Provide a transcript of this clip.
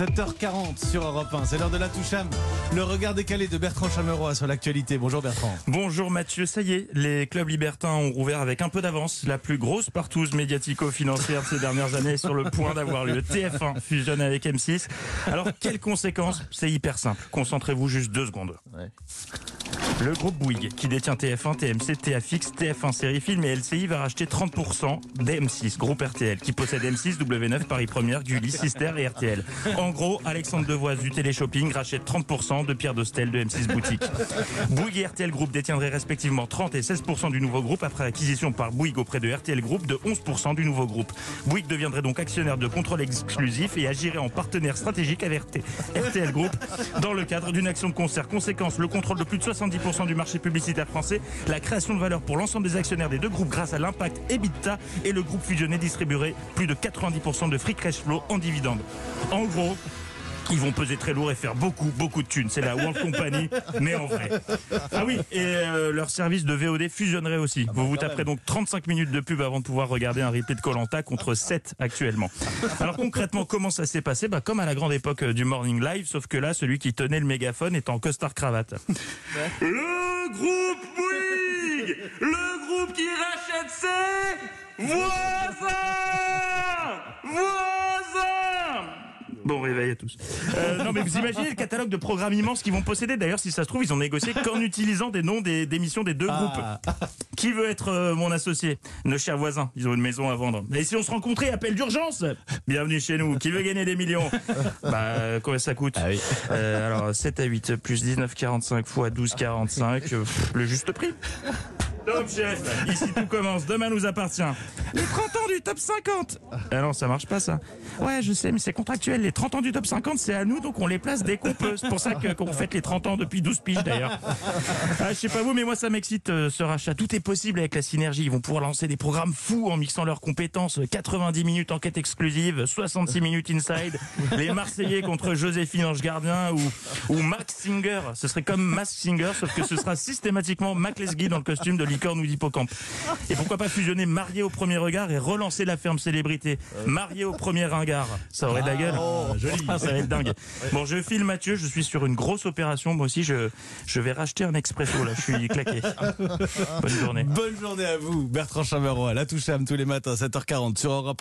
7h40 sur Europe 1. C'est l'heure de la toucham. Le regard décalé de Bertrand Chameroy sur l'actualité. Bonjour Bertrand. Bonjour Mathieu, ça y est, les clubs libertins ont rouvert avec un peu d'avance. La plus grosse partouze médiatico-financière de ces dernières années est sur le point d'avoir lieu. TF1 fusionne avec M6. Alors, quelles conséquences? C'est hyper simple. Concentrez-vous juste deux secondes. Le groupe Bouygues, qui détient TF1, TMC, TFX, TF1 Série Film et LCI, va racheter 30% d'M6, groupe RTL, qui possède M6, W9, Paris Première, Gulli, Sister et RTL. En gros, Alexandre Devoise du Téléshopping rachète 30% de Pierre Dostel de M6 Boutique. Bouygues et RTL Group détiendraient respectivement 30 et 16% du nouveau groupe après acquisition par Bouygues auprès de RTL Group de 11% du nouveau groupe. Bouygues deviendrait donc actionnaire de contrôle exclusif et agirait en partenaire stratégique avec RTL Group dans le cadre d'une action de concert. Conséquence, le contrôle de plus de 70% du marché publicitaire français, la création de valeur pour l'ensemble des actionnaires des deux groupes grâce à l'impact EBITDA et le groupe fusionné distribuerait plus de 90% de free cash flow en dividendes. En gros, ils vont peser très lourd et faire beaucoup, beaucoup de thunes. C'est la World Company, mais en vrai. Ah oui, et euh, leur service de VOD fusionnerait aussi. Vous vous taperez donc 35 minutes de pub avant de pouvoir regarder un replay de Colanta contre 7 actuellement. Alors concrètement, comment ça s'est passé? Bah, Comme à la grande époque euh, du Morning Live, sauf que là, celui qui tenait le mégaphone est en costard cravate. Le groupe Bouygues Le groupe qui rachète ses Voisins À tous. Euh, non mais vous imaginez le catalogue de programmes immenses qu'ils vont posséder. D'ailleurs, si ça se trouve, ils ont négocié qu'en utilisant des noms des d'émissions des deux groupes. Qui veut être euh, mon associé? Nos chers voisins, ils ont une maison à vendre. Et si on se rencontrait, appel d'urgence Bienvenue chez nous. Qui veut gagner des millions? Bah, euh, combien ça coûte? Euh, Alors, 7 à 8 plus 19,45 fois 12,45, euh, pff, le juste prix. Top chef, ici tout commence, demain nous appartient. Les 30 ans du top 50 Ah non, ça marche pas ça. Ouais, je sais, mais c'est contractuel. Les 30 ans du top 50, c'est à nous, donc on les place dès qu'on peut. C'est pour ça qu'on fête les 30 ans depuis 12 piges d'ailleurs. Ah, je sais pas vous, mais moi ça m'excite euh, ce rachat. Tout est possible avec la synergie. Ils vont pouvoir lancer des programmes fous en mixant leurs compétences. 90 minutes enquête exclusive, 66 minutes inside. Les Marseillais contre Joséphine Ange Gardien ou, ou Max Singer. Ce serait comme Mask Singer, sauf que ce sera systématiquement Mac Lesguy dans le costume de licorne ou d'hippocampe. Et pourquoi pas fusionner Marié au premier regard et relancer la ferme célébrité Marié au premier ringard. Ça aurait de la gueule. Ah, ça va être dingue. Bon, je file Mathieu, je suis sur une grosse opération. Moi aussi, je, je vais racheter un expresso là. Je suis claqué. Bonne journée. Bonne journée à vous, Bertrand Chameroy. La toucham tous les matins, 7h40 sur Europe 1.